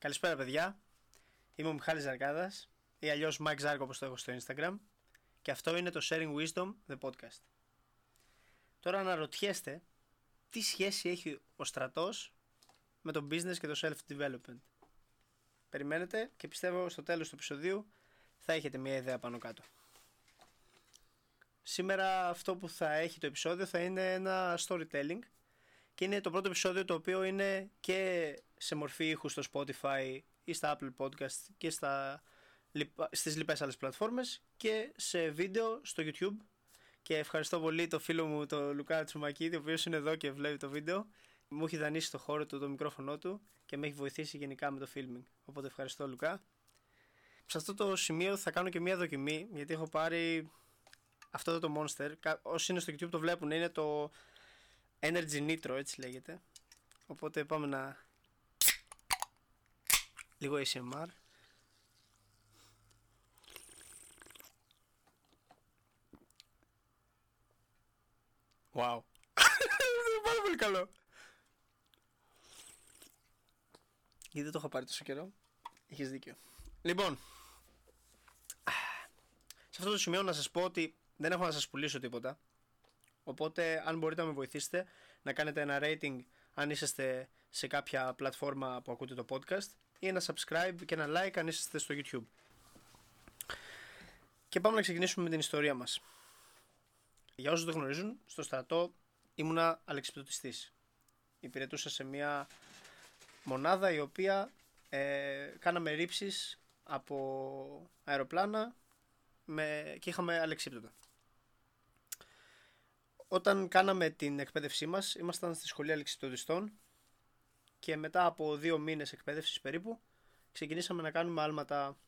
Καλησπέρα, παιδιά. Είμαι ο Μιχάλης Ζαρκάδας ή αλλιώς Mike Zarko όπως το έχω στο Instagram και αυτό είναι το Sharing Wisdom, the podcast. Τώρα αναρωτιέστε τι σχέση έχει ο στρατός με το business και το self-development; Περιμένετε και πιστεύω στο τέλος του επεισοδίου θα έχετε μια ιδέα πάνω κάτω. Σήμερα αυτό που θα έχει το επεισόδιο θα είναι ένα storytelling και είναι το πρώτο επεισόδιο το οποίο είναι και σε μορφή ήχου στο Spotify ή στα Apple Podcast και στα, στις λοιπές άλλες πλατφόρμες και σε βίντεο στο YouTube. Και ευχαριστώ πολύ το φίλο μου το Λουκά Τσουμακίδη ο οποίος είναι εδώ και βλέπει το βίντεο. Μου έχει δανείσει το χώρο του το μικρόφωνο του και με έχει βοηθήσει γενικά με το filming. Οπότε ευχαριστώ Λουκά. Σε αυτό το σημείο θα κάνω και μια δοκιμή γιατί έχω πάρει αυτό το monster. Όσοι είναι στο YouTube το βλέπουν είναι το Energy Nitro έτσι λέγεται. Οπότε πάμε να λίγο ASMR Wow. Είναι πάρα πολύ καλό. Γιατί δεν το έχω πάρει τόσο καιρό. Έχεις δίκιο. Λοιπόν Σε αυτό το σημείο να σας πω ότι δεν έχω να σας πουλήσω τίποτα. Οπότε αν μπορείτε να με βοηθήσετε να κάνετε ένα rating αν είσαστε σε κάποια πλατφόρμα που ακούτε το podcast ή ένα subscribe και ένα like αν είσαστε στο YouTube. Και πάμε να ξεκινήσουμε με την ιστορία μας. Για όσους δεν γνωρίζουν, στο στρατό ήμουνα αλεξιπτωτιστής. Υπηρετούσα σε μια μονάδα η οποία ε, κάναμε ρήψεις από αεροπλάνα με, και είχαμε αλεξίπτωτα όταν κάναμε την εκπαίδευσή μας ήμασταν στη σχολή αλεξιτοδιστών και μετά από δύο μήνες εκπαίδευσης περίπου ξεκινήσαμε να κάνουμε άλματα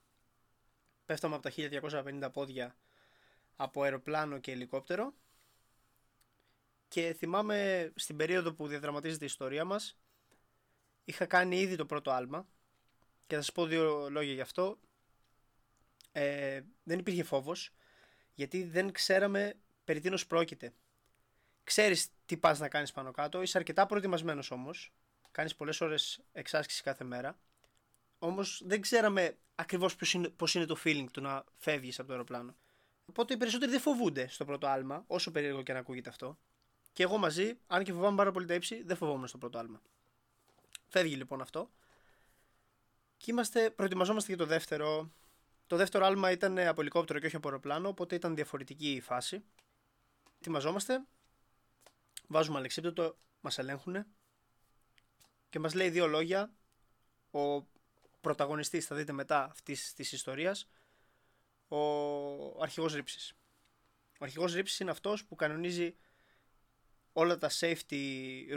πέφταμε από τα 1250 πόδια από αεροπλάνο και ελικόπτερο. Και θυμάμαι στην περίοδο που διαδραματίζεται η ιστορία μας είχα κάνει ήδη το πρώτο άλμα. Και θα σας πω δύο λόγια γι' αυτό. Ε, δεν υπήρχε φόβος γιατί δεν ξέραμε περί τίνος πρόκειται. Ξέρεις τι πας να κάνεις πάνω κάτω, είσαι αρκετά προετοιμασμένος όμως. Κάνεις πολλές ώρες εξάσκηση κάθε μέρα. Όμως δεν ξέραμε ακριβώς πώς είναι το feeling του να φεύγεις από το αεροπλάνο. Οπότε οι περισσότεροι δεν φοβούνται στο πρώτο άλμα, όσο περίεργο και να ακούγεται αυτό. Και εγώ μαζί, αν και φοβάμαι πάρα πολύ τα ύψη, δεν φοβόμουν στο πρώτο άλμα. Φεύγει λοιπόν αυτό. Και είμαστε, προετοιμαζόμαστε για το δεύτερο. Το δεύτερο άλμα ήταν από ελικόπτερο και όχι από αεροπλάνο, οπότε ήταν διαφορετική η φάση. Ετοιμαζόμαστε βάζουμε αλεξίπτωτο, μας ελέγχουν και μας λέει δύο λόγια ο πρωταγωνιστής, θα δείτε μετά αυτής της ιστορίας, ο αρχηγός ρήψης. Ο αρχηγός ρήψης είναι αυτός που κανονίζει όλα τα safety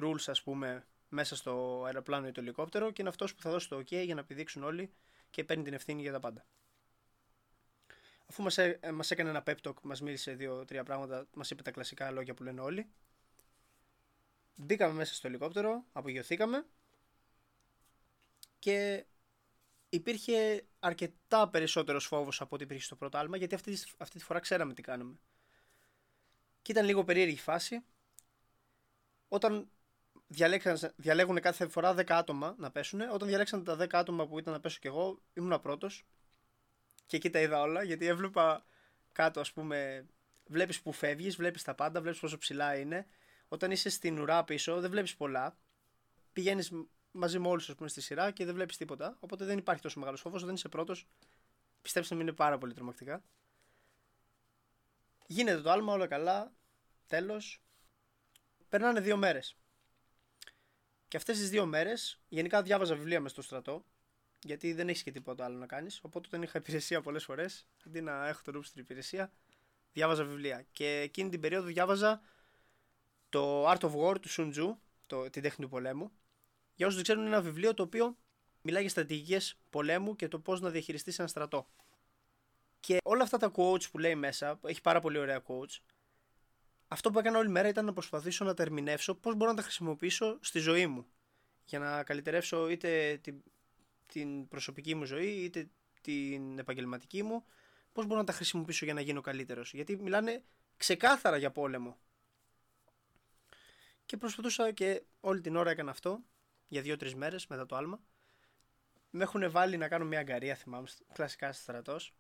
rules ας πούμε μέσα στο αεροπλάνο ή το ελικόπτερο και είναι αυτός που θα δώσει το ok για να πηδήξουν όλοι και παίρνει την ευθύνη για τα πάντα. Αφού μας, έ, μας έκανε ένα pep talk, μας μίλησε δύο-τρία πράγματα, μας είπε τα κλασικά λόγια που λένε όλοι Μπήκαμε μέσα στο ελικόπτερο, απογειωθήκαμε και υπήρχε αρκετά περισσότερος φόβος από ό,τι υπήρχε στο πρώτο άλμα γιατί αυτή, αυτή τη φορά ξέραμε τι κάνουμε. Και ήταν λίγο περίεργη φάση. Όταν διαλέγουν κάθε φορά 10 άτομα να πέσουν, όταν διαλέξαν τα 10 άτομα που ήταν να πέσω κι εγώ, ήμουν πρώτος. Και εκεί τα είδα όλα γιατί έβλεπα κάτω, ας πούμε, βλέπεις που φεύγεις, βλέπεις τα πάντα, βλέπεις πόσο ψηλά είναι όταν είσαι στην ουρά πίσω, δεν βλέπεις πολλά. Πηγαίνεις μαζί με όλους στη σειρά και δεν βλέπεις τίποτα. Οπότε δεν υπάρχει τόσο μεγάλος φόβος. Όταν είσαι πρώτος, πιστέψτε με, είναι πάρα πολύ τρομακτικά. Γίνεται το άλμα, όλα καλά. Τέλος. Περνάνε δύο μέρες. Και αυτές τις δύο μέρες, γενικά διάβαζα βιβλία μες στο στρατό. Γιατί δεν έχεις και τίποτα άλλο να κάνεις. Οπότε όταν είχα υπηρεσία πολλές φορές, αντί να έχω το ρούπ στην υπηρεσία, διάβαζα βιβλία. Και εκείνη την περίοδο διάβαζα το Art of War του Sun Tzu, το, την τέχνη του πολέμου. Για όσους δεν ξέρουν, είναι ένα βιβλίο το οποίο μιλάει για στρατηγικές πολέμου και το πώς να διαχειριστείς ένα στρατό. Και όλα αυτά τα quotes που λέει μέσα, έχει πάρα πολύ ωραία quotes, αυτό που έκανα όλη μέρα ήταν να προσπαθήσω να τα ερμηνεύσω πώς μπορώ να τα χρησιμοποιήσω στη ζωή μου. Για να καλυτερεύσω είτε την, την προσωπική μου ζωή, είτε την επαγγελματική μου, πώς μπορώ να τα χρησιμοποιήσω για να γίνω καλύτερος. Γιατί μιλάνε ξεκάθαρα για πόλεμο. Και προσπαθούσα και όλη την ώρα έκανα αυτό για δύο-τρεις μέρες μετά το άλμα. με έχουν βάλει να κάνω μια αγκαρία, θυμάμαι, κλασικά στρατός.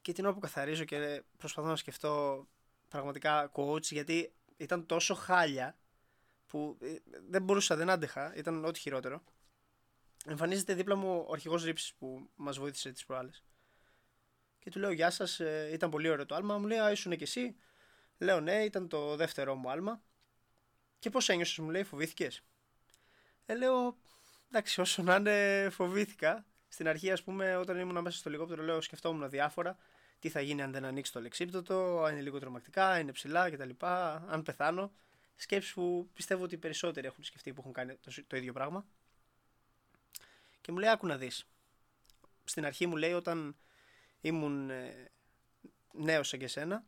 Και την ώρα που καθαρίζω και προσπαθώ να σκεφτώ πραγματικά coach, γιατί ήταν τόσο χάλια που ε, δεν μπορούσα, δεν άντεχα, ήταν ό,τι χειρότερο. Εμφανίζεται δίπλα μου ο αρχηγός Ρήψης που μας βοήθησε τις προάλλες. Και του λέω: Γεια σας, ε, ήταν πολύ ωραίο το άλμα. Μου λέει: Α, ήσουν και εσύ. Λέω: Ναι, ήταν το δεύτερό μου άλμα. Και πώς ένιωσες, μου λέει: Φοβήθηκες. Ε, λέω: Εντάξει, όσο να είναι, φοβήθηκα. Στην αρχή, ας πούμε, όταν ήμουν μέσα στο λιγότερο, λέω: Σκεφτόμουν διάφορα. Τι θα γίνει αν δεν ανοίξει το λεξίπτωτο, αν είναι λίγο τρομακτικά, είναι ψηλά κτλ. Αν πεθάνω. Σκέψει που πιστεύω ότι οι περισσότεροι έχουν σκεφτεί που έχουν κάνει το, το ίδιο πράγμα. Και μου λέει: Άκου να δεις. Στην αρχή μου λέει όταν ήμουν ε, νέος σαν και σένα,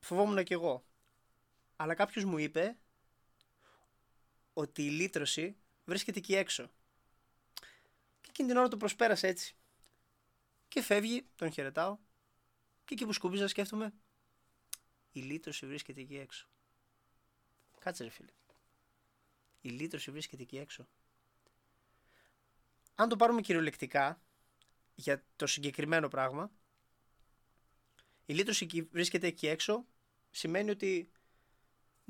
φοβόμουν κι εγώ. Αλλά κάποιος μου είπε ότι η λύτρωση βρίσκεται εκεί έξω. Και εκείνη την ώρα το προσπέρασε έτσι. Και φεύγει, τον χαιρετάω. Και εκεί που σκούπιζα σκέφτομαι, η λύτρωση βρίσκεται εκεί έξω. Κάτσε ρε φίλε. Η λύτρωση βρίσκεται εκεί έξω. Αν το πάρουμε κυριολεκτικά για το συγκεκριμένο πράγμα, η λύτρωση βρίσκεται εκεί έξω σημαίνει ότι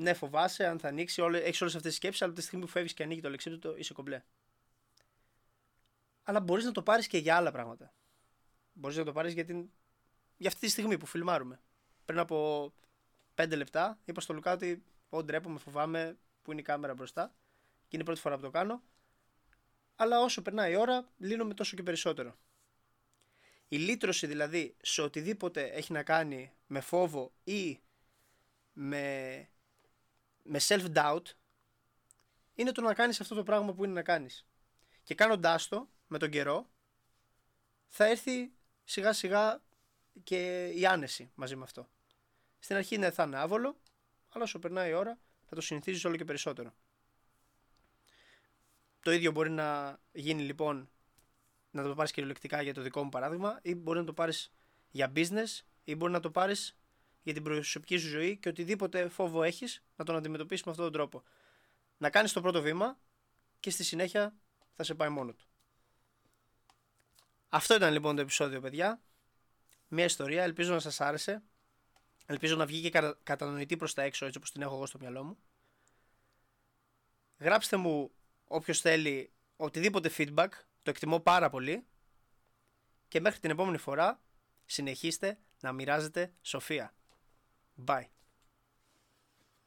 ναι, φοβάσαι αν θα ανοίξει, έχεις όλες αυτές τις σκέψεις, αλλά τη στιγμή που φεύγεις και ανοίγει το λεξίπτωτο είσαι κομπλέ. Αλλά μπορείς να το πάρεις και για άλλα πράγματα. Μπορείς να το πάρεις για, την... για αυτή τη στιγμή που φιλμάρουμε. Πριν από 5 λεπτά είπα στο Λουκά ότι Ω, ντρέπομαι, φοβάμαι που είναι η κάμερα μπροστά. Και είναι η πρώτη φορά που το κάνω. Αλλά όσο περνάει η ώρα, λύνομαι τόσο και περισσότερο. Η λύτρωση δηλαδή σε οτιδήποτε έχει να κάνει με φόβο ή με, με self-doubt είναι το να κάνεις αυτό το πράγμα που είναι να κάνεις. Και κάνοντάς το με τον καιρό θα έρθει σιγά σιγά και η άνεση μαζί με αυτό. Στην αρχή ναι θα είναι άβολο, αλλά όσο περνάει η ώρα θα το συνηθίζεις όλο και περισσότερο. Το ίδιο μπορεί να γίνει λοιπόν να το πάρεις κυριολεκτικά για το δικό μου παράδειγμα ή μπορεί να το πάρεις για business ή μπορεί να το πάρεις για την προσωπική σου ζωή και οτιδήποτε φόβο έχεις να τον αντιμετωπίσεις με αυτόν τον τρόπο. Να κάνεις το πρώτο βήμα και στη συνέχεια θα σε πάει μόνο του. Αυτό ήταν λοιπόν το επεισόδιο παιδιά. Μια ιστορία, ελπίζω να σας άρεσε. Ελπίζω να βγει και κατανοητή προς τα έξω έτσι όπως την έχω εγώ στο μυαλό μου. Γράψτε μου όποιος θέλει οτιδήποτε feedback, το εκτιμώ πάρα πολύ. Και μέχρι την επόμενη φορά συνεχίστε να μοιράζετε σοφία. Bye.